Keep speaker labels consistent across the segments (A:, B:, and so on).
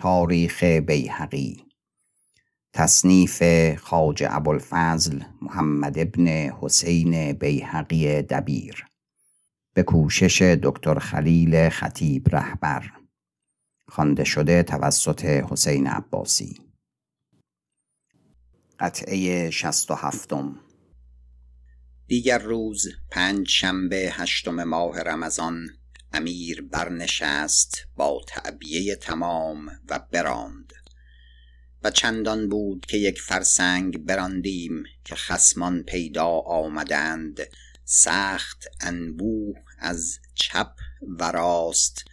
A: تاریخ بیهقی تصنیف خواجه ابوالفضل محمد ابن حسین بیهقی دبیر به کوشش دکتر خلیل خطیب رهبر خوانده شده توسط حسین عباسی. قطعه شست و هفتم. دیگر روز پنج شنبه هشتم ماه رمضان. امیر برنشست با تعبیه تمام و براند. و چندان بود که یک فرسنگ براندیم که خسمان پیدا آمدند. سخت انبوه از چپ و راست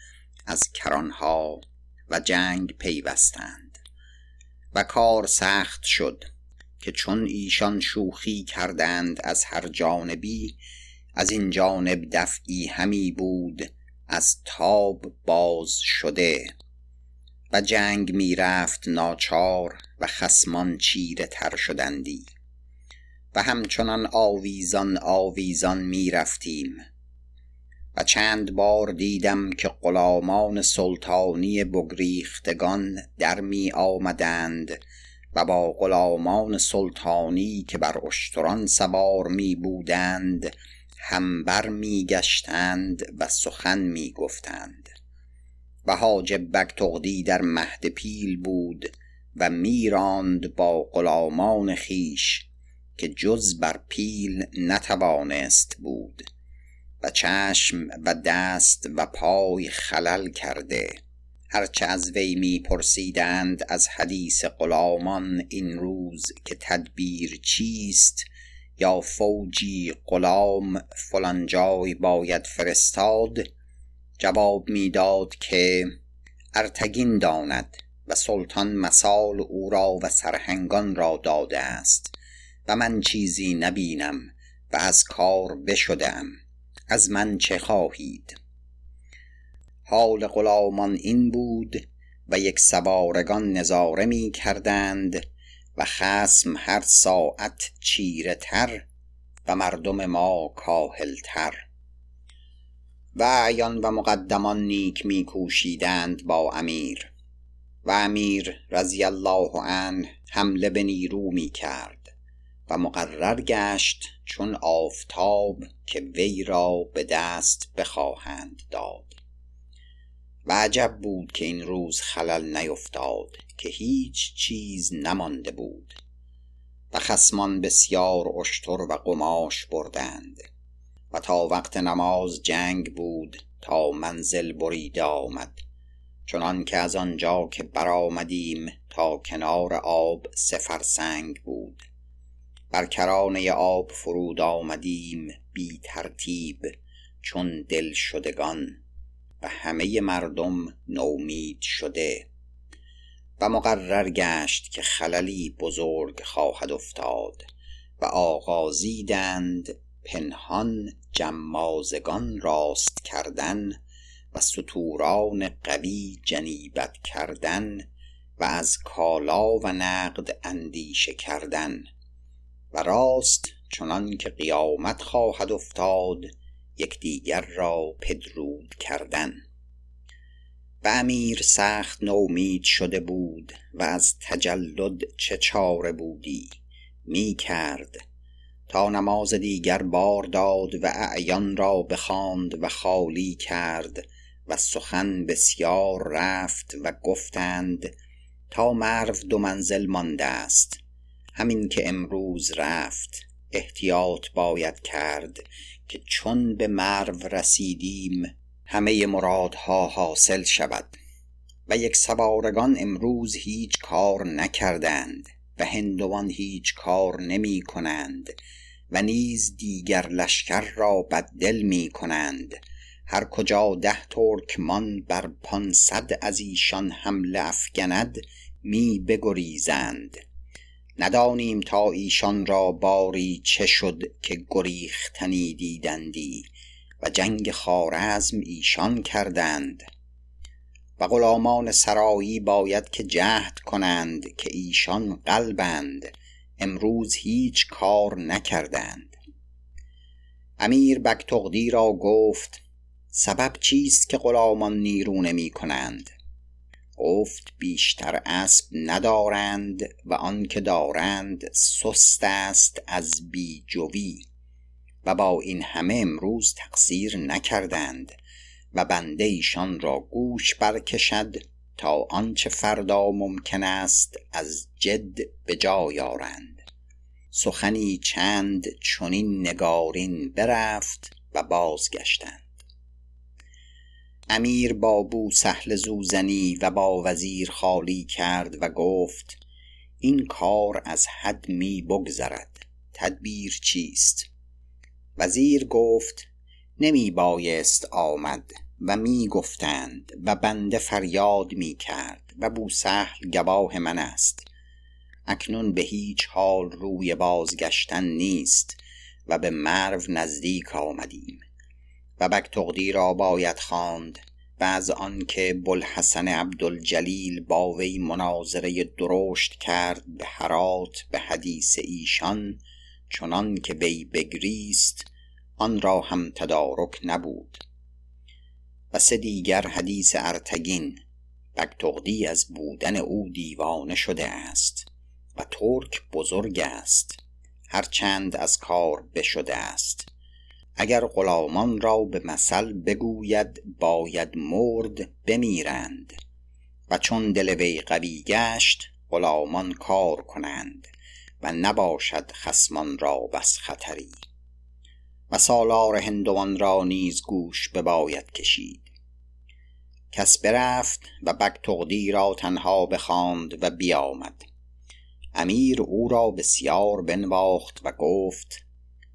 A: از کرانها و جنگ پیوستند. و کار سخت شد که چون ایشان شوخی کردند از هر جانبی از این جانب دفعی همی بود از تاب باز شده و جنگ می رفت ناچار و خسمان چیره تر شدندی و همچنان آویزان آویزان می رفتیم و چند بار دیدم که غلامان سلطانی بگریختگان در می آمدند و با غلامان سلطانی که بر اشتران سوار می بودند همبر می گشتند و سخن می گفتند و حاجب بگتغدی در مهد پیل بود و میراند با غلامان خیش که جز بر پیل نتوانست بود. و چشم و دست و پای خلل کرده. هرچه از وی می پرسیدند از حدیث غلامان این روز که تدبیر چیست یا فوجی غلام فلان جای باید فرستاد؟ جواب می‌داد که ارتگین داند و سلطان مثال او را و سرهنگان را داده است و من چیزی نبینم و از کار بشدم. از من چه خواهید؟ حال غلامان این بود و یک سوارگان نظاره می کردند و خسم هر ساعت چیره تر و مردم ما کاهل تر. و اعیان و مقدمان نیک می کوشیدند با امیر و امیر رضی الله عنه حمله به نیرو می کرد و مقرر گشت چون آفتاب که وی را به دست بخواهند داد. و عجب بود که این روز خلل نیفتاد. که هیچ چیز نمانده بود و خسمان بسیار اشتر و قماش بردند و تا وقت نماز جنگ بود تا منزل بریده آمد چنان که از آنجا که برآمدیم تا کنار آب سفرسنگ بود. بر کرانه آب فرود آمدیم بی ترتیب چون دل شدگان و همه مردم نومید شده. و مقرر گشت که خللی بزرگ خواهد افتاد و آغازیدند پنهان جمازگان راست کردن و ستوران قوی جنیبت کردن و از کالا و نقد اندیشه کردن و راست چنان که قیامت خواهد افتاد یکدیگر را پدرود کردن. امیر سخت نومید شده بود و از تجلد چه چاره بودی؟ می کرد. تا نماز دیگر بار داد و اعیان را بخواند و خالی کرد و سخن بسیار رفت و گفتند تا مرو دو منزل مانده است. همین که امروز رفت. احتیاط باید کرد که چون به مرو رسیدیم همه مرادها حاصل شود. و یک سوارگان امروز هیچ کار نکردند و هندوان هیچ کار نمی کنند و نیز دیگر لشکر را بددل می کنند. هر کجا ده ترکمان بر پانصد از ایشان حمله افگند می بگریزند. ندانیم تا ایشان را باری چه شد که گریختنی دیدندی. و جنگ خارزم ایشان کردند. و غلامان سرایی باید که جهد کنند که ایشان قلبند. امروز هیچ کار نکردند. امیر بگتغدی را گفت سبب چیست که غلامان نیرو نمی کنند؟ گفت بیشتر اسب ندارند و آنکه دارند سست است از بی جوی و با این همه امروز تقصیر نکردند و بنده ایشان را گوش برکشد تا آنچه فردا ممکن است از جد به جای آرند. سخنی چند چنین نگارین برفت و بازگشتند. امیر با بوسهل زوزنی و با وزیر خالی کرد و گفت این کار از حد می بگذرد. تدبیر چیست؟ وزیر گفت نمی بایست آمد و می گفتند و بنده فریاد می کرد و بوسهل گواه من است. اکنون به هیچ حال روی بازگشتن نیست و به مرو نزدیک آمدیم. و بگتغدی را باید خواند و از آنکه بوالحسن عبدالجلیل با وی مناظره درشت کرد به هرات به حدیث ایشان چنان که وی بگریست آن را هم تدارک نبود. و سه دیگر حدیث ارتگین بگتغدی از بودن او دیوانه شده است و ترک بزرگ است هرچند از کار بشده است. اگر غلامان را به مثل بگوید باید مرد بمیرند. و چون دل وی قوی گشت غلامان کار کنند. و نباشد خسمان را بس خطری. و سالار هندوان را نیز گوش بباید کشید. کس برفت و بگتغدی را تنها بخواند و بیامد. امیر او را بسیار بنواخت و گفت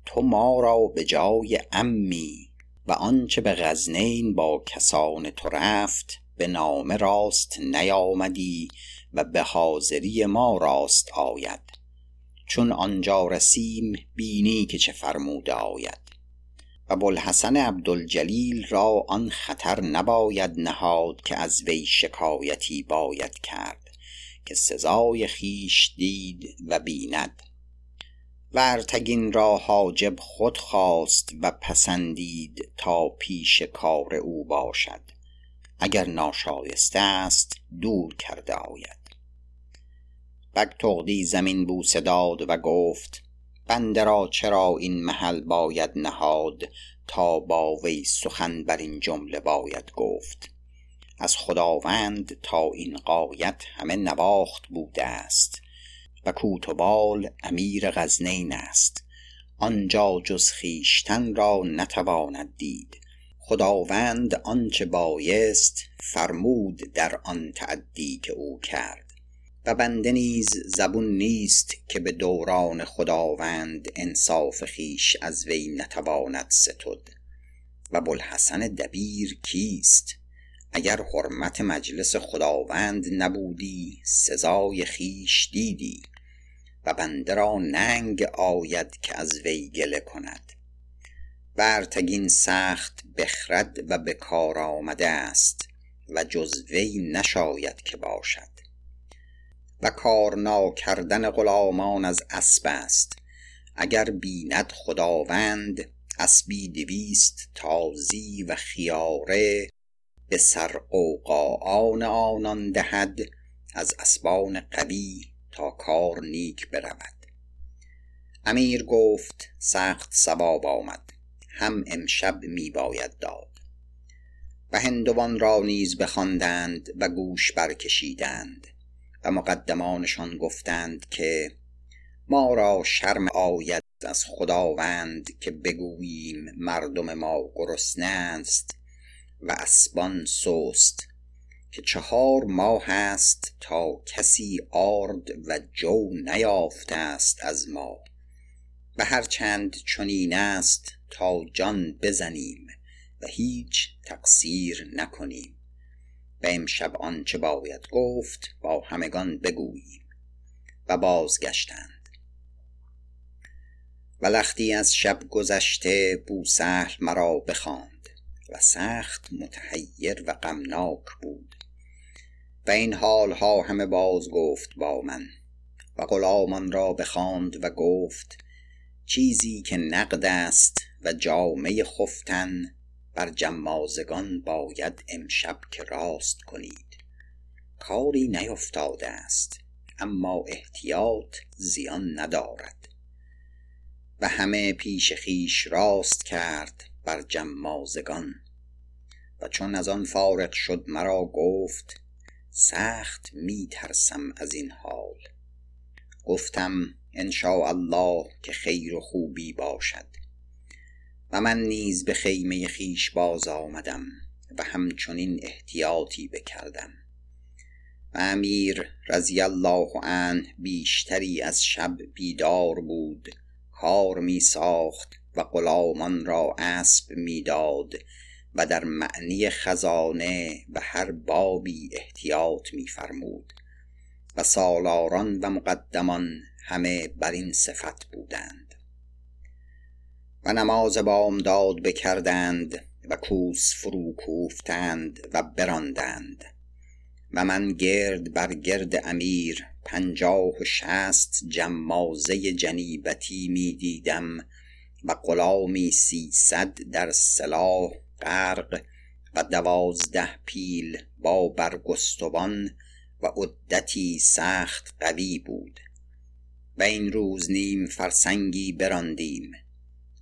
A: تو ما را به جای امی و آنچه به غزنین با کسان تو رفت به نامه راست نیامدی و به حاضری ما راست آید. چون آنجا رسیم بینی که چه فرموده آید. و بوالحسن عبدالجلیل را آن خطر نباید نهاد که از وی شکایتی باید کرد که سزای خیش دید و بیند. و ارتگین را حاجب خود خواست و پسندید تا پیش کار او باشد. اگر ناشایسته است دور کرده آید. بگتغدی زمین بوسه داد و گفت بنده را چرا این محل باید نهاد تا با وی سخن بر این جمله باید گفت؟ از خداوند تا این قایت همه نواخت بوده است و کوتوال امیر غزنین است. آنجا جز خویشتن را نتواند دید. خداوند آنچه بایست فرمود در آن تعدی که او کرد. و بنده نیز زبون نیست که به دوران خداوند انصاف خیش از وی نتواند ستد. و بوالحسن دبیر کیست؟ اگر حرمت مجلس خداوند نبودی سزای خیش دیدی. و بنده را ننگ آید که از وی گله کند. و ارتگین سخت بخرد و به کار آمده است و جز وی نشاید که باشد. و کار کردن غلامان از اسب است. اگر بیند خداوند اسبی دویست تازی و خیاره به سر اوقاعان آنان دهد از اسبان قوی تا کار نیک برود. امیر گفت سخت سباب آمد. هم امشب می باید داد. و هندوان را نیز بخواندند و گوش برکشیدند. و مقدمانشان گفتند که ما را شرم آید از خداوند که بگوییم مردم ما گرسنه است و اسبان سست که چهار ماه است تا کسی آرد و جو نیافته است از ما و هرچند چنین است تا جان بزنیم و هیچ تقصیر نکنیم. و امشب آنچه باید گفت با همگان بگوییم و بازگشتند. و لختی از شب گذشته بوسهل مرا بخواند و سخت متحیر و غمناک بود. و این حالها همه باز گفت با من و غلامان را بخواند و گفت چیزی که نقد است و جامه خفتن بر جمازگان باید امشب که راست کنید. کاری نیفتاده است اما احتیاط زیان ندارد. و همه پیش خیش راست کرد بر جمازگان. و چون از آن فارغ شد مرا گفت سخت می ترسم از این حال. گفتم ان الله که خیر و خوبی باشد. و من نیز به خیمه خیش باز آمدم و همچنین احتیاطی بکردم. و امیر رضی الله عنه بیشتری از شب بیدار بود کار می ساخت و غلامان را اسب می‌داد و در معنی خزانه و هر بابی احتیاط میفرمود و سالاران و مقدمان همه بر این صفت بودند. و نماز بامداد بکردند و کوس فرو کوفتند و براندند. و من گرد بر گرد امیر پنجاه و شست جمازه جنیبتی می دیدم و غلامی سیصد در سلاح غرق و دوازده پیل با برگستوان و عدتی سخت قوی بود. و این روز نیم فرسنگی براندیم.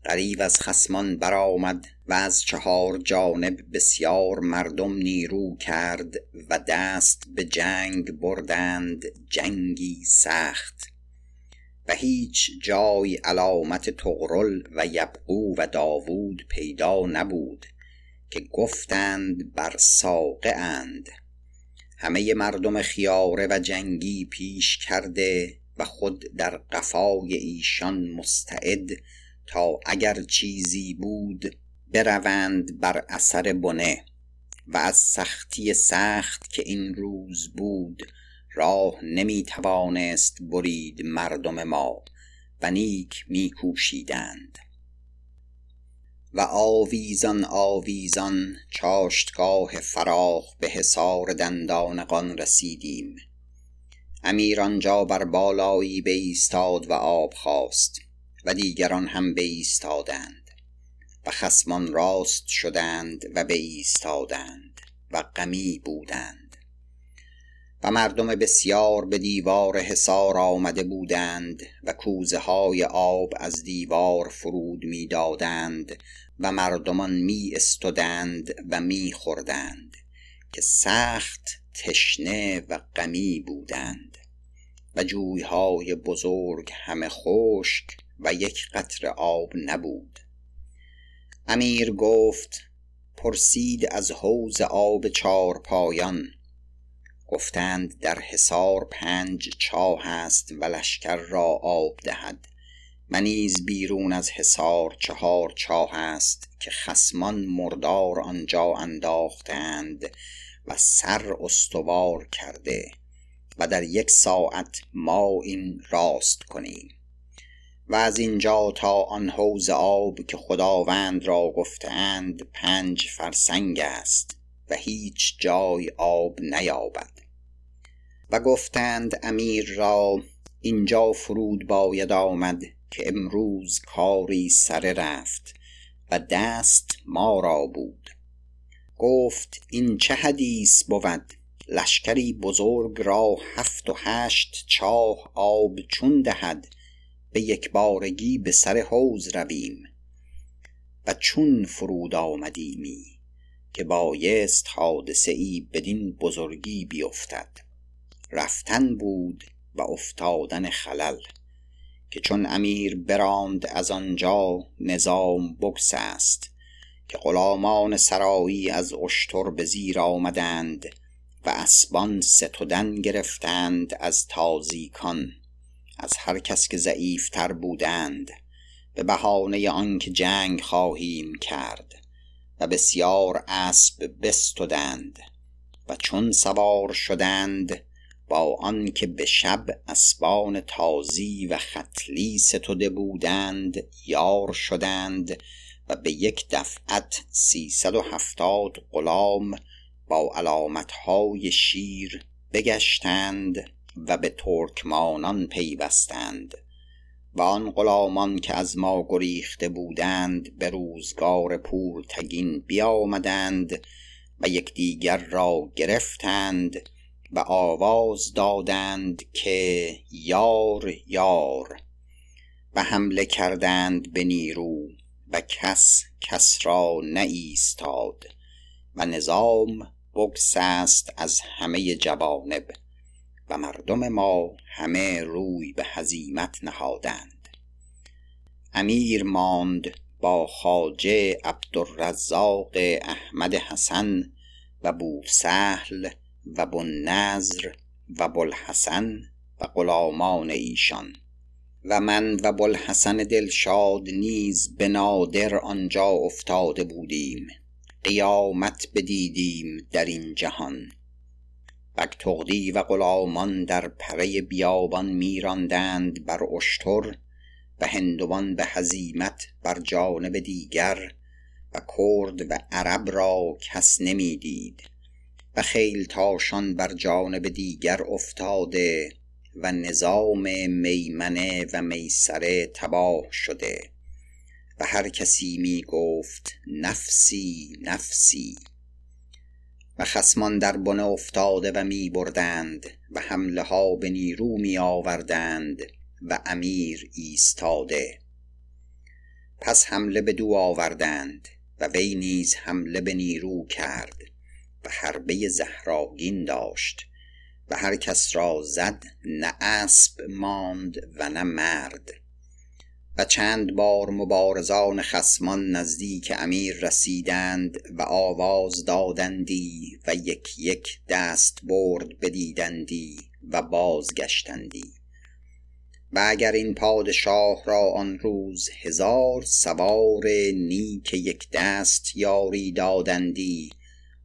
A: غریب از خسمان برآمد و از چهار جانب بسیار مردم نیرو کرد و دست به جنگ بردند جنگی سخت. و هیچ جای علامت تغرل و یبقو و داوود پیدا نبود که گفتند بر ساقه اند. همه مردم خیاره و جنگی پیش کرده و خود در قفای ایشان مستعد تا اگر چیزی بود بروند بر اثر بنه و از سختی سخت که این روز بود راه نمی توانست برید مردم ما و نیک می کوشیدند و آویزان آویزان چاشتگاه فراخ به حصار دندانقان رسیدیم. امیر آنجا بر بالایی بایستاد و آب خواست. و دیگران هم بایستادند و خسمان راست شدند و بایستادند و غمی بودند و مردم بسیار به دیوار حصار آمده بودند و کوزه های آب از دیوار فرود می‌دادند و مردمان می استودند و می خوردند که سخت تشنه و غمی بودند و جویهای بزرگ همه خشک و یک قطر آب نبود. امیر گفت پرسید از حوز آب چار پایان گفتند در حصار پنج چاه است و لشکر را آب دهد. و نیز بیرون از حصار چهار چاه است که خسمان مردار آنجا انداختند و سر استوار کرده و در یک ساعت ما این راست کنیم. و از اینجا تا آن حوز آب که خداوند را گفتند پنج فرسنگ است و هیچ جای آب نیابد. و گفتند امیر را اینجا فرود باید آمد که امروز کاری سر رفت و دست ما را بود. گفت این چه حدیث بود؟ لشکری بزرگ را هفت و هشت چاه آب چون دهد به یک بارگی به سر حوز رویم و چون فرود آمدیمی که بایست حادثه ای بدین بزرگی بیفتد. رفتن بود و افتادن خلل که چون امیر براند از آنجا نظام بکس است که غلامان سرایی از اشتر به زیر آمدند و اسبان ستودن گرفتند از تازیکان. از هر کس که ضعیفتر بودند به بهانه آنکه جنگ خواهیم کرد و بسیار اسب بستودند و چون سوار شدند با آنکه به شب اسبان تازی و ختلی ستوده بودند یار شدند و به یک دفعت سیصد و هفتاد غلام با علامتهای شیر بگشتند و به ترکمانان پیوستند و آن غلامان که از ما گریخته بودند به روزگار پورتگین بیامدند و یکدیگر را گرفتند و آواز دادند که یار یار و حمله کردند به نیرو و کس کس را نایستاد و نظام بگسست از همه جوانب. و مردم ما همه روی به هزیمت نهادند. امیر ماند با خواجه عبدالرزاق احمد حسن و بوسهل و بوالنضر و بوالحسن و غلامان ایشان. و من و بوالحسن دلشاد نیز به نادر آنجا افتاده بودیم. قیامت بدیدیم در این جهان. بگتغدی و غلامان در پره بیابان میراندند بر اشتر و هندوان به هزیمت بر جانب دیگر و کرد و عرب را کس نمی‌دید و خیلتاشان بر جانب دیگر افتاده و نظام میمنه و میسره تباه شده و هر کسی می گفت نفسی نفسی. و خسمان در بنه افتاده و می بردند و حمله ها به نیرو می آوردند و امیر ایستاده. پس حمله به دو آوردند و وی نیز حمله به نیرو کرد و حربه زهراگین داشت و هر کس را زد نه اسب ماند و نه مرد. چند بار مبارزان خسمان نزدیک امیر رسیدند و آواز دادندی و یک یک دست برد بدیدندی و بازگشتندی. و اگر این پادشاه را آن روز هزار سوار نیک یک دست یاری دادندی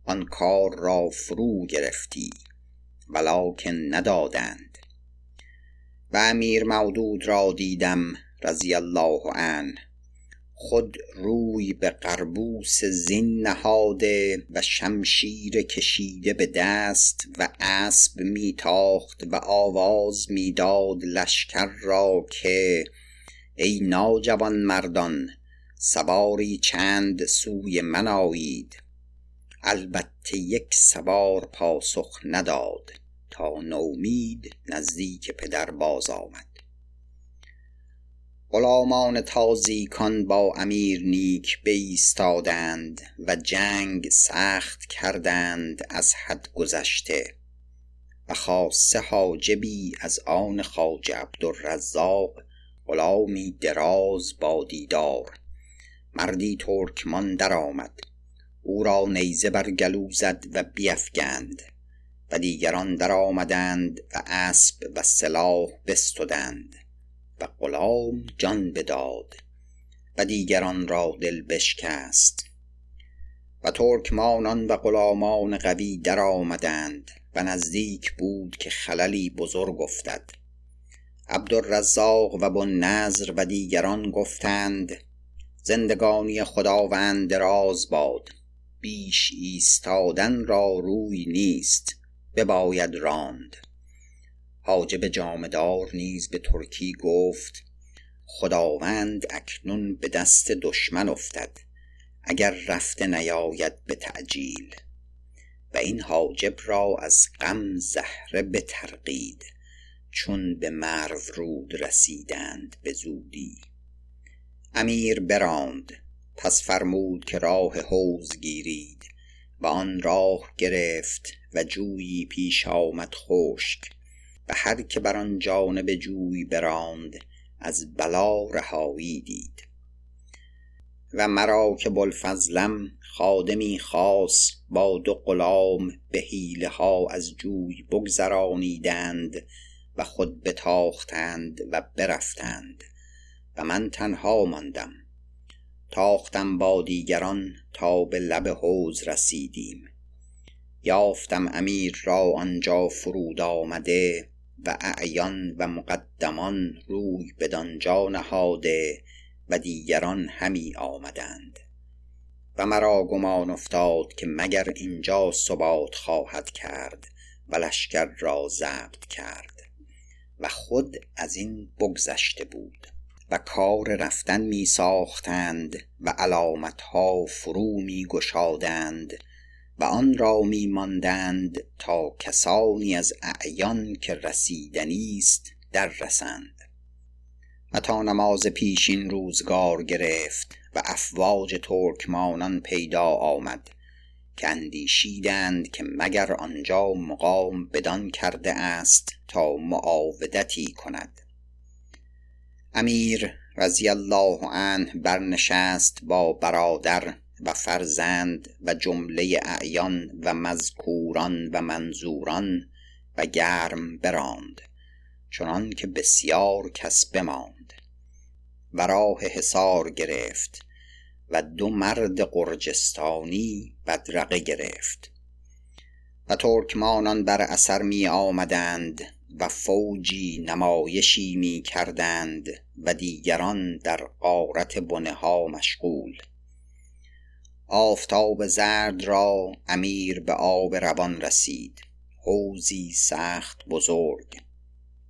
A: آن کار را فرو گرفتی ولکن ندادند. و امیر مودود را دیدم رضی الله عنه. خود روی به قربوس زین نهاده و شمشیر کشیده به دست و اسب میتاخت و آواز می‌داد لشکر را که ای ناجوان مردان سواری چند سوی من آیید. البته یک سوار پاسخ نداد تا نومید نزدیک پدر باز آمد. غلامان تازیکان با امیر نیک بایستادند و جنگ سخت کردند از حد گذشته و خاصه حاجبی از آن خواجه عبدالرزاق غلامی دراز با دیدار. مردی ترکمان درآمد. او را نیزه بر گلو زد و بیفگند و دیگران درآمدند و اسب و سلاح بستدند. و غلام جان بداد و دیگران را دل بشکست و ترکمانان و غلامان قوی درآمدند و نزدیک بود که خللی بزرگ افتد. عبدالرزاق و بوالنضر و دیگران گفتند زندگانی خداوند دراز باد بیش ایستادن را روی نیست بباید راند. حاجب جامدار نیز به ترکی گفت خداوند اکنون به دست دشمن افتد اگر رفته نیاید به تعجیل. و این حاجب را از غم زهره بطرقید چون به مرو رود رسیدند به زودی. امیر براند پس فرمود که راه حوض گیرید. و آن راه گرفت و جویی پیش آمد خشک. و هر که بر آن جانب جوی براند از بلا رهایی دید. و مرا که بوالفضلم خادمی خاص با دو غلام به حیله ها از جوی بگذرانیدند و خود بتاختند و برفتند و من تنها ماندم. تاختم با دیگران تا به لب حوض رسیدیم. یافتم امیر را آنجا فرود آمده و اعیان و مقدمان روی بدانجا نهاده و دیگران همی آمدند. و مرا گمان افتاد که مگر اینجا ثبات خواهد کرد و لشکر را ضبط کرد. و خود از این بگذشته بود. و کار رفتن می ساختند و علامتها فرو می گشادند و آن را می ماندند تا کسانی از اعیان که رسیدنی است در رسند و تا نماز پیشین روزگار گرفت و افواج ترکمانان پیدا آمد که اندیشیدند که مگر آنجا مقام بدان کرده است تا معاودتی کند. امیر رضی الله عنه برنشست با برادر و فرزند و جمله اعیان و مذکوران و منظوران و گرم براند چنان که بسیار کس بماند و راه حصار گرفت و دو مرد قرجستانی بدرقه گرفت و ترکمانان بر اثر می آمدند و فوجی نمایشی می کردند و دیگران در قارت بنه ها مشغول. آفتاب زرد را امیر به آب روان رسید. حوزی سخت بزرگ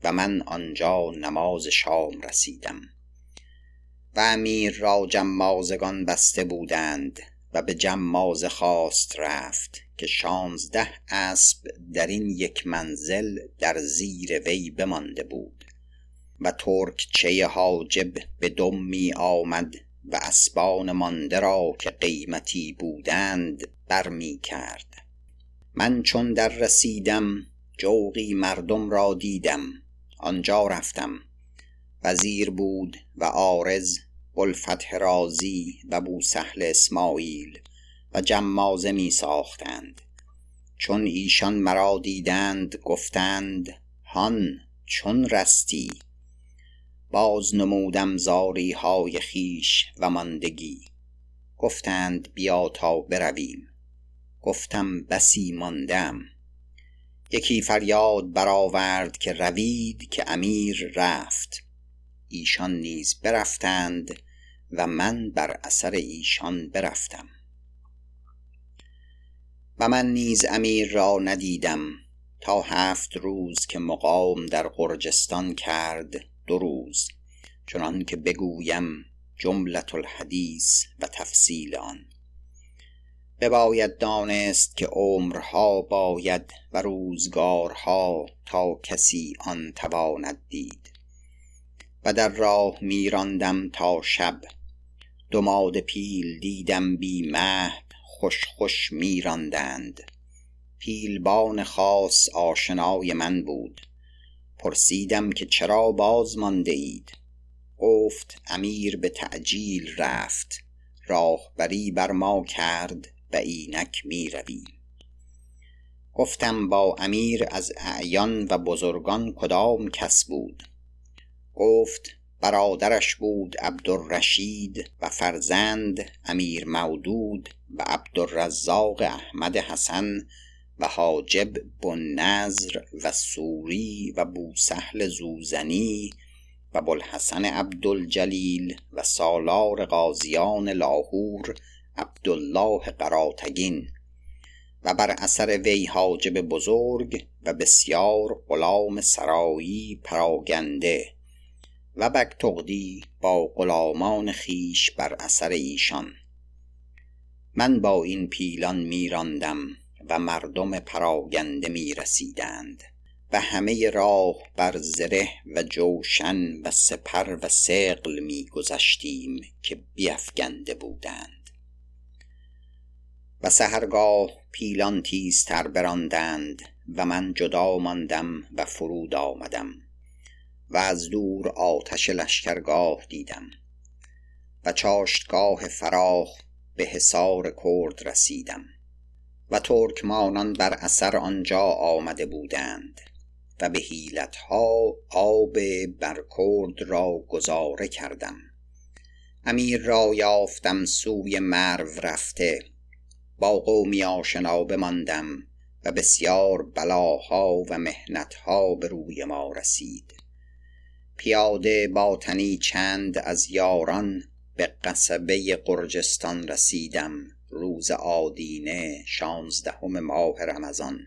A: و من آنجا نماز شام رسیدم. و امیر را جمازگان بسته بودند و به جماز خواست رفت که شانزده اسب در این یک منزل در زیر وی بمانده بود. و ترک چه حاجب به دم می آمد و اسبان مانده را که قیمتی بودند بر می کرد. من چون در رسیدم جوقی مردم را دیدم. آنجا رفتم. وزیر بود و آرز بلفتح رازی و بوسهل اسماعیل و جمازه می ساختند. چون ایشان مرا دیدند گفتند هان چون رستی؟ باز نمودم زاری های خیش و ماندگی. گفتند بیا تا برویم. گفتم بسی ماندم. یکی فریاد برآورد که روید که امیر رفت. ایشان نیز برفتند و من بر اثر ایشان برفتم. و من نیز امیر را ندیدم تا هفت روز که مقام در قرجستان کرد دو روز چنان که بگویم جملت الحدیث و تفصیل آن. بباید دانست که عمرها باید و روزگارها تا کسی آن تواند دید. و در راه میراندم تا شب دماد پیل دیدم بی مهد خوش خوش میراندند. پیلبان خاص آشنای من بود. پرسیدم که چرا باز مانده اید گفت امیر به تعجیل رفت راهبری بر ما کرد و اینک می رویم. گفتم با امیر از اعیان و بزرگان کدام کس بود؟ گفت برادرش بود عبدالرشید و فرزند امیر مودود و عبدالرزاق احمد حسن و حاجب بنظر و سوری و بوسهل زوزنی و بلحسن عبدالجلیل و سالار قاضیان لاهور عبدالله قراتگین و بر اثر وی حاجب بزرگ و بسیار غلام سرایی پراگنده و بگتغدی با غلامان خیش بر اثر ایشان. من با این پیلان میراندم. و مردم پراگنده می رسیدند و همه راه بر زره و جوشن و سپر و سقل می گذشتیم که بیفگنده بودند. و سهرگاه پیلان تیزتر براندند و من جدا ماندم و فرود آمدم و از دور آتش لشکرگاه دیدم و چاشتگاه فراخ به حصار کرد رسیدم. و ترکمانان بر اثر آنجا آمده بودند و به حیلتها آب بر کرد را گذاره کردم. امیر را یافتم سوی مرو رفته. با قومی آشنا بماندم و بسیار بلاها و محنتها به روی ما رسید. پیاده با تنی چند از یاران به قصبه قرجستان رسیدم. روز آدینه شانزدهم ماه رمضان.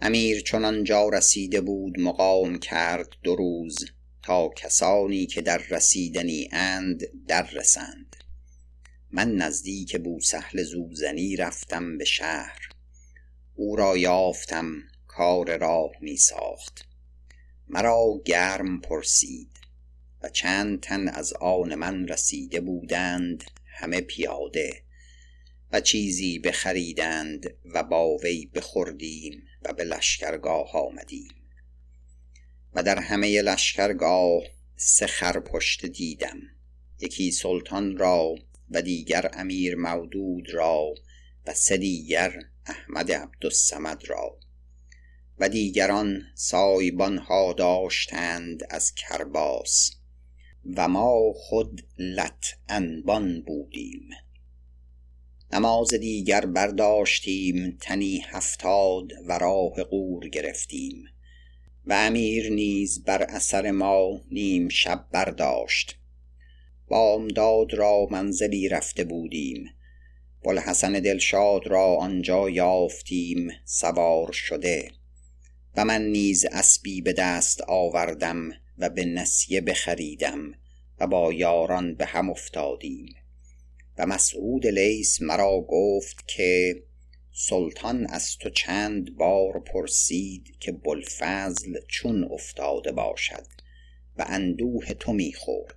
A: امیر چون آنجا رسیده بود مقام کرد دو روز تا کسانی که در رسیدنی اند در رسند. من نزدیک بوسهل زوزنی رفتم به شهر. او را یافتم کار راه می ساخت. مرا گرم پرسید و چند تن از آن من رسیده بودند. همه پیاده و چیزی بخریدند و با وی بخوردیم و به لشکرگاه آمدیم. و در همه لشکرگاه سه خرپشت دیدم. یکی سلطان را و دیگر امیر مودود را و سه دیگر احمد عبدالسمد را. و دیگران سایبان ها داشتند از کرباس. و ما خود لط انبان بودیم. نماز دیگر برداشتیم تنی هفتاد و راه قور گرفتیم و امیر نیز بر اثر ما نیم شب برداشت. بامداد را منزلی رفته بودیم. بوالحسن دلشاد را آنجا یافتیم سوار شده. و من نیز اسبی به دست آوردم و به نسیه بخریدم و با یاران به هم افتادیم. و مسعود لیس مرا گفت که سلطان از تو چند بار پرسید که بلفضل چون افتاده باشد و اندوه تو می‌خورد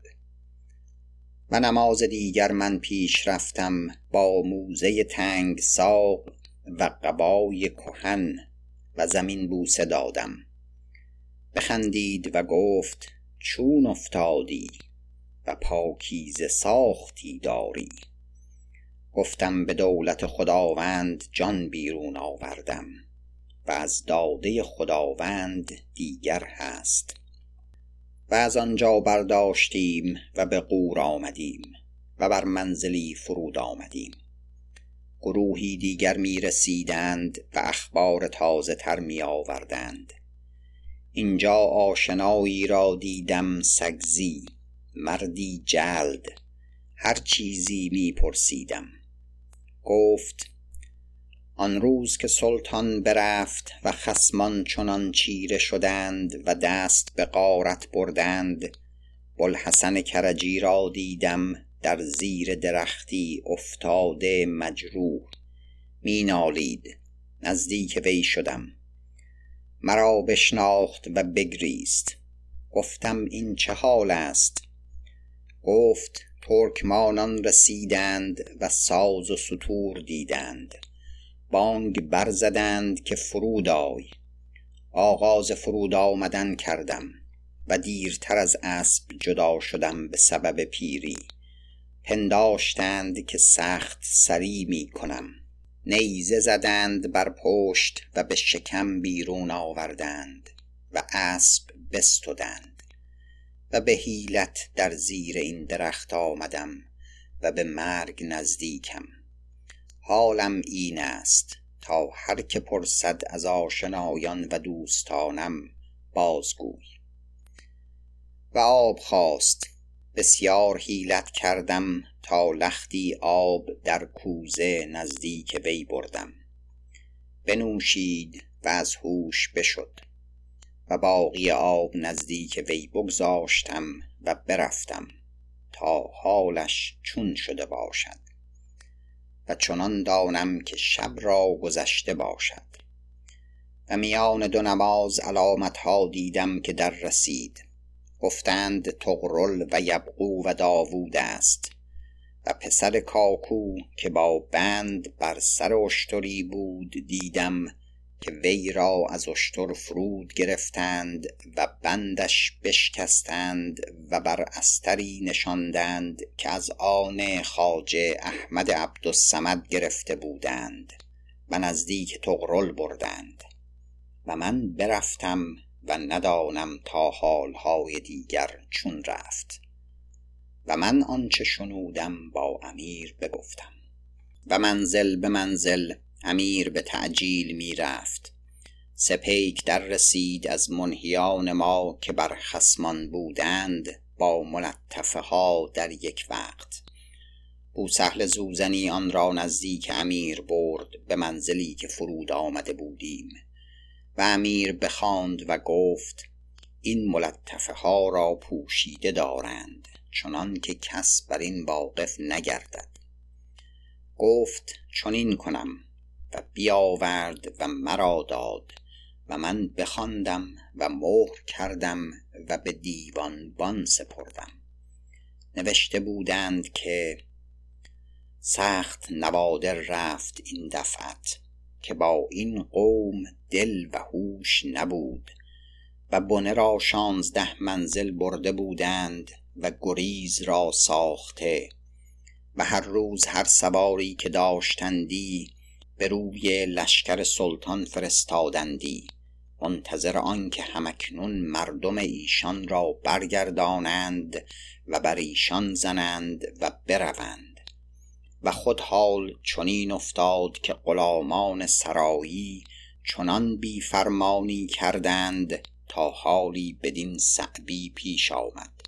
A: و نماز دیگر من پیش رفتم با موزه تنگ ساق و قبای کهن و زمین بوسه دادم. بخندید و گفت چون افتادی و پاکیزه ساختی داری. گفتم به دولت خداوند جان بیرون آوردم و از داده خداوند دیگر هست. و از آنجا برداشتیم و به قور آمدیم و بر منزلی فرود آمدیم. گروهی دیگر می رسیدند و اخبار تازه تر می آوردند اینجا آشنایی را دیدم سگزی مردی جلد هر چیزی می پرسیدم گفت آن روز که سلطان برفت و خسمان چنان چیره شدند و دست به غارت بردند بوالحسن کرجی را دیدم در زیر درختی افتاده مجروح. می نالید نزدیک وی شدم. مرا بشناخت و بگریست. گفتم این چه حال است؟ گفت ترکمانان رسیدند و ساز و سطور دیدند. بانگ برزدند که فرود آی. آغاز فرود آمدن کردم و دیرتر از اسب جدا شدم به سبب پیری. پنداشتند که سخت سری می کنم. نیزه زدند بر پشت و به شکم بیرون آوردند و اسب بستدند و به حیلت در زیر این درخت آمدم و به مرگ نزدیکم. حالم این است تا هر که پرسد از آشنایان و دوستانم بازگوی. و آب خواست بسیار حیلت کردم تا لختی آب در کوزه نزدیک وی بردم. بنوشید و از هوش بشد و باقی آب نزدیک وی بگذاشتم و برفتم تا حالش چون شده باشد و چنان دانم که شب را گذشته باشد. و میان دو نماز علامت ها دیدم که در رسید. گفتند تغرل و یبقو و داوود است و پسر کاکو که با بند بر سر اشتری بود دیدم که وی را از اشتر فرود گرفتند و بندش بشکستند و بر استری نشاندند که از آن خاجه احمد عبدالسمد گرفته بودند و نزدیک تغرل بردند و من برفتم و ندانم تا حالهای دیگر چون رفت. و من آنچه شنودم با امیر بگفتم. و منزل به منزل امیر به تعجیل می رفت. سپیک در رسید از منهیان ما که بر خسمان بودند با ملطفه ها در یک وقت. بوسهل زوزنی آن را نزدیک امیر برد به منزلی که فرود آمده بودیم. و امیر بخواند و گفت این ملطفه ها را پوشیده دارند چنان که کس بر این واقف نگردد. گفت چنین کنم و بیاورد و مرا داد و من بخواندم و مهر کردم و به دیوانبان سپردم. نوشته بودند که سخت نوادر رفت این دفعت. که با این قوم دل و هوش نبود و بنه را شانزده منزل برده بودند و گریز را ساخته و هر روز هر سواری که داشتندی به روی لشکر سلطان فرستادندی منتظر آنکه همکنون مردم ایشان را برگردانند و بر ایشان زنند و بروند. و خود حال چنین افتاد که غلامان سرایی چنان بی فرمانی کردند تا حالی بدین صعبی پیش آمد.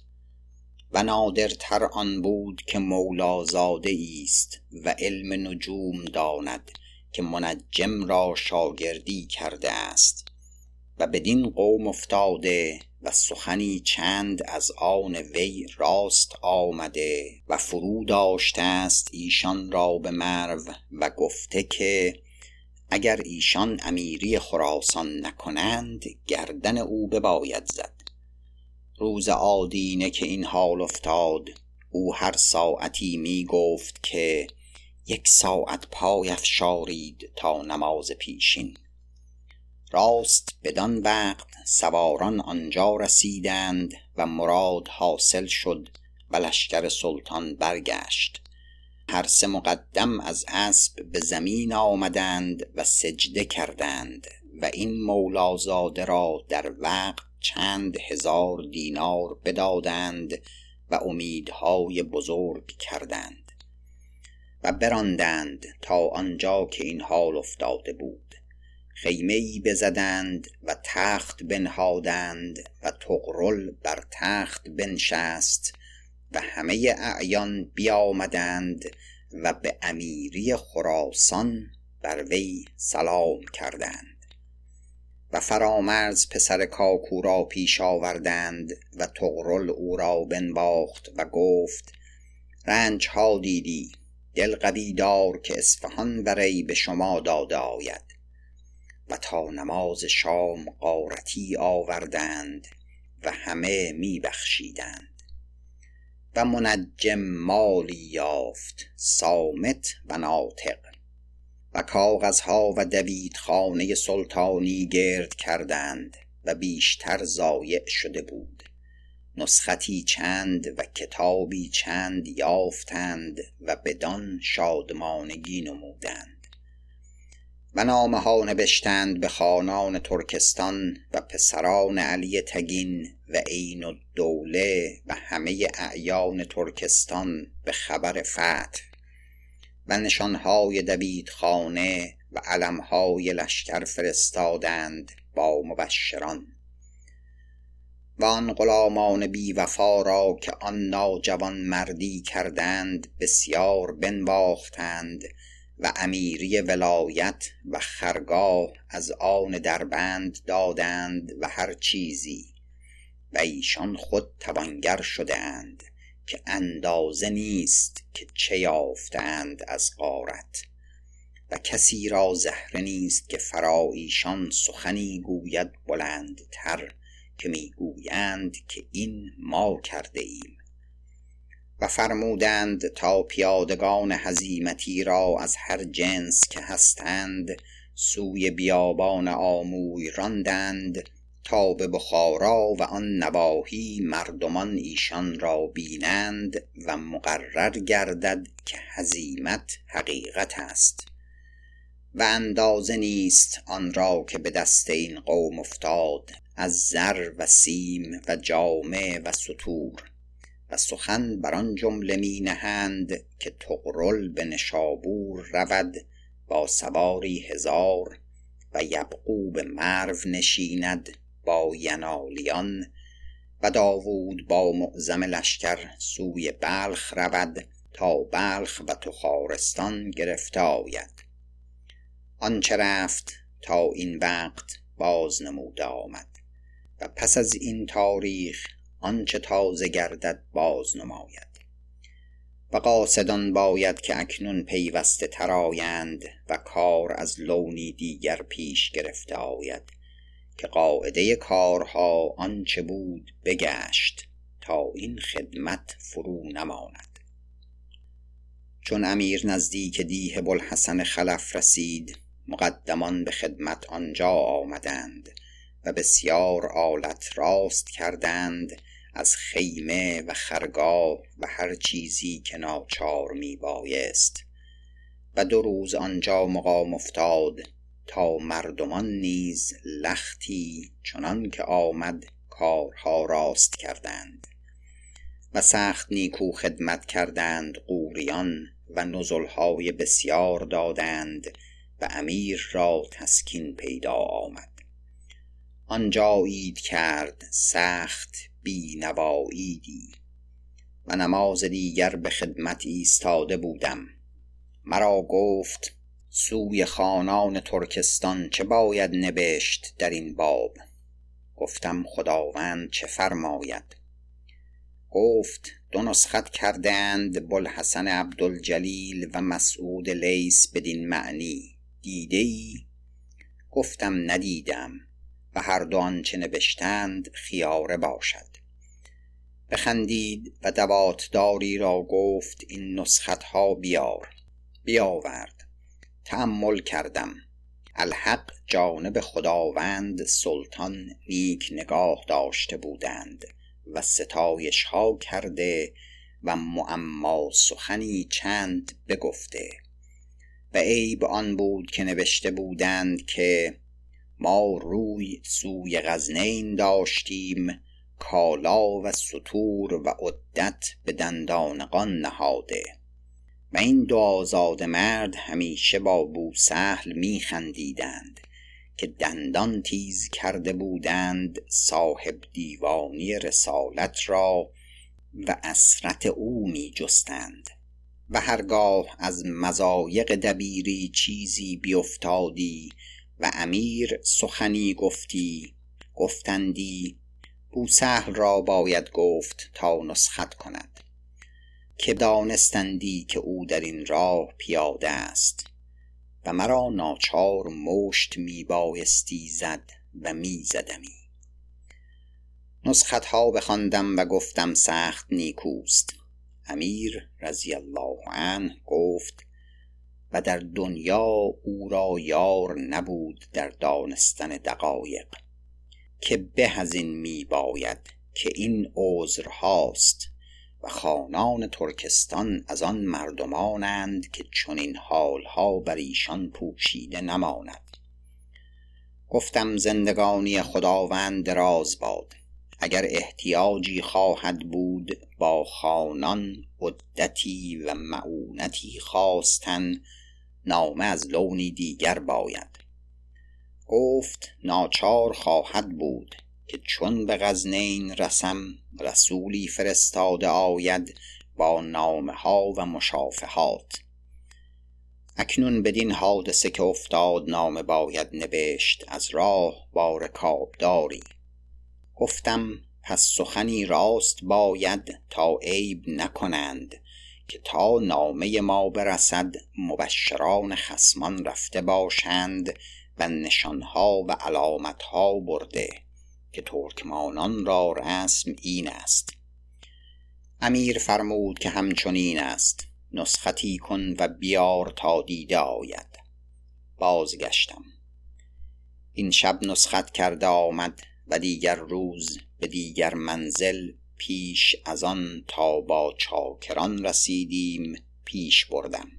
A: و نادرتر آن بود که مولازاده است و علم نجوم داند که منجم را شاگردی کرده است. و بدین قوم افتاده و سخنی چند از آن وی راست آمده و فرو داشته است ایشان را به مرو و گفته که اگر ایشان امیری خراسان نکنند گردن او بباید زد. روز آدینه که این حال افتاد او هر ساعتی می گفت که یک ساعت پای افشارید تا نماز پیشین. راست بدان وقت سواران آنجا رسیدند و مراد حاصل شد و لشکر سلطان برگشت. هر سه مقدم از اسب به زمین آمدند و سجده کردند و این مولازاده را در وقت چند هزار دینار بدادند و امیدهای بزرگ کردند و براندند تا آنجا که این حال افتاده بود. خیمه ای بزدند و تخت بنهادند و تقرل بر تخت بنشست و همه اعیان بیامدند و به امیری خراسان بر وی سلام کردند. و فرامرز پسر کاکو را پیش آوردند و تغرل او را بنواخت و گفت رنج ها دیدی دل قوی دار که اصفهان برای به شما داده آید. و تا نماز شام قارتی آوردند و همه می بخشیدند و منجم مالی یافت سامت و ناطق. و کاغذها و خانه سلطانی گرد کردند و بیشتر ضایع شده بود. نسختی چند و کتابی چند یافتند و بدان شادمانگی نمودند. و نامه ها نوشتند به خانان ترکستان و پسران علی تگین و عین الدوله و همه اعیان ترکستان به خبر فتح و نشانهای خانه و علمهای لشکر فرستادند با مبشران. و آن غلامان بی وفا را که آن ناجوان مردی کردند بسیار بنواختند و امیری ولایت و خرگاه از آن دربند دادند و هر چیزی و ایشان خود توانگر شده اند که اندازه نیست که چه یافتند از غارت و کسی را زهره نیست که فرا ایشان سخنی گوید بلندتر که می‌گویند که این ما کرده ایم و فرمودند تا پیادگان هزیمتی را از هر جنس که هستند سوی بیابان آموی راندند تا به بخارا و آن نواحی مردمان ایشان را بینند و مقرر گردد که هزیمت حقیقت است. و اندازه نیست آن را که به دست این قوم افتاد از زر و سیم و جامه و سطور و سخن بر آن جمله می نهند که تقرل به نشابور رود با سواری هزار و یبقو مرو نشیند با ینالیان و داوود با معظم لشکر سوی بلخ رود تا بلخ و تخارستان گرفته آید. آنچه رفت تا این وقت باز نموده آمد و پس از این تاریخ آنچه تازه گردد باز نماید. و قاصدان باید که اکنون پیوسته ترایند و کار از لونی دیگر پیش گرفته آید که قاعده کارها آنچه بود بگشت تا این خدمت فرو نماند. چون امیر نزدیک دیه بلحسن خلف رسید مقدمان به خدمت آنجا آمدند و بسیار آلت راست کردند از خیمه و خرگاه و هر چیزی که ناچار می بایست. و دو روز آنجا مقام افتاد تا مردمان نیز لختی چنان که آمد کارها راست کردند. و سخت نیکو خدمت کردند قوریان و نزلهای بسیار دادند و امیر را تسکین پیدا آمد. آنجا عید کرد سخت بی نواییدی و نماز دیگر به خدمت ایستاده بودم. مرا گفت سوی خانان ترکستان چه باید نبشت در این باب؟ گفتم خداوند چه فرماید؟ گفت دو نسخت کردند بلحسن عبدالجلیل و مسعود لیس بدین معنی. دیده ای؟ گفتم ندیدم. و هر دو آنچه نبشتند خیاره باشد. بخندید و دواتداری را گفت این نسخت ها بیار. بیاورد. تأمل کردم. الحق جانب خداوند سلطان نیک نگاه داشته بودند و ستایش ها کرده و معما سخنی چند بگفته. و عیب آن بود که نوشته بودند که ما روی سوی غزنین داشتیم کالا و سطور و عدت به دندانقان نهاده. و این دو آزاد مرد همیشه با بوسهل می خندیدند که دندان تیز کرده بودند صاحب دیوانی رسالت را و اسرت او می جستند و هرگاه از مزایق دبیری چیزی بیفتادی و امیر سخنی گفتی گفتندی بوسهل را باید گفت تا نسخت کند که دانستندی که او در این راه پیاده است و مرا ناچار مشت می بایستی زد و می زدمی نسخت ها بخواندم و گفتم سخت نیکوست. امیر رضی الله عنه گفت و در دنیا او را یار نبود در دانستن دقایق. که به از این می باید که این عذرهاست و خانان ترکستان از آن مردمانند که چنین حالها بر ایشان پوشیده نماند. گفتم زندگانی خداوند دراز باد. اگر احتیاجی خواهد بود با خانان عدتی و معونتی خواستن نامه از لونی دیگر باید. گفت ناچار خواهد بود که چون به غزنین رسم رسولی فرستاده آید با نامه ها و مشافهات. اکنون بدین حادثه که افتاد نامه باید نبشت از راه با رکابداری گفتم پس سخنی راست باید تا عیب نکنند که تا نامه ما برسد مبشران خسمان رفته باشند و نشانها و علامتها برده که ترکمانان را رسم این است. امیر فرمود که همچنین است. نسختی کن و بیار تا دیده آید. بازگشتم. این شب نسخت کرده آمد و دیگر روز به دیگر منزل پیش از آن تا با چاکران رسیدیم پیش بردم.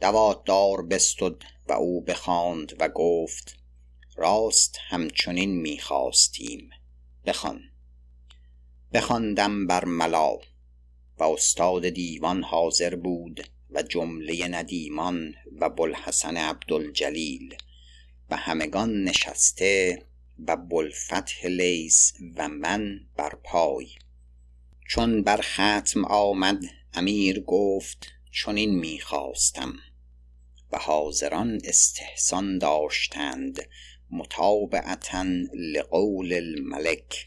A: دواتدار بستد و او بخواند و گفت راست همچنین می‌خواستیم. بخوان. بخواندم بر ملا و استاد دیوان حاضر بود و جمله ندیمان و بلحسن عبدالجلیل و همگان نشسته و بلفتح لیس و من بر پای. چون بر ختم آمد امیر گفت چنین می‌خواستم. و حاضران استحسان داشتند متابعتا لقول الملک.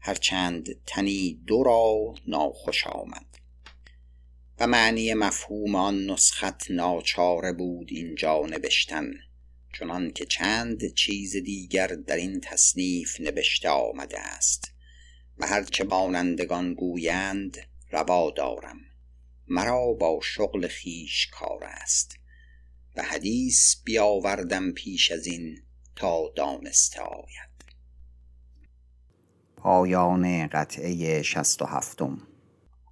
A: هرچند تنی دو را ناخوش آمد. و معنی مفهوم آن نسخت ناچاره بود اینجا نوشتن چنان که چند چیز دیگر در این تصنیف نوشته آمده است. و هرچه مانندگان گویند روا دارم. مرا با شغل خیش کار است. و حدیث بیاوردم پیش از این تا دانسته آید.
B: پایان قطعه شست و هفتم.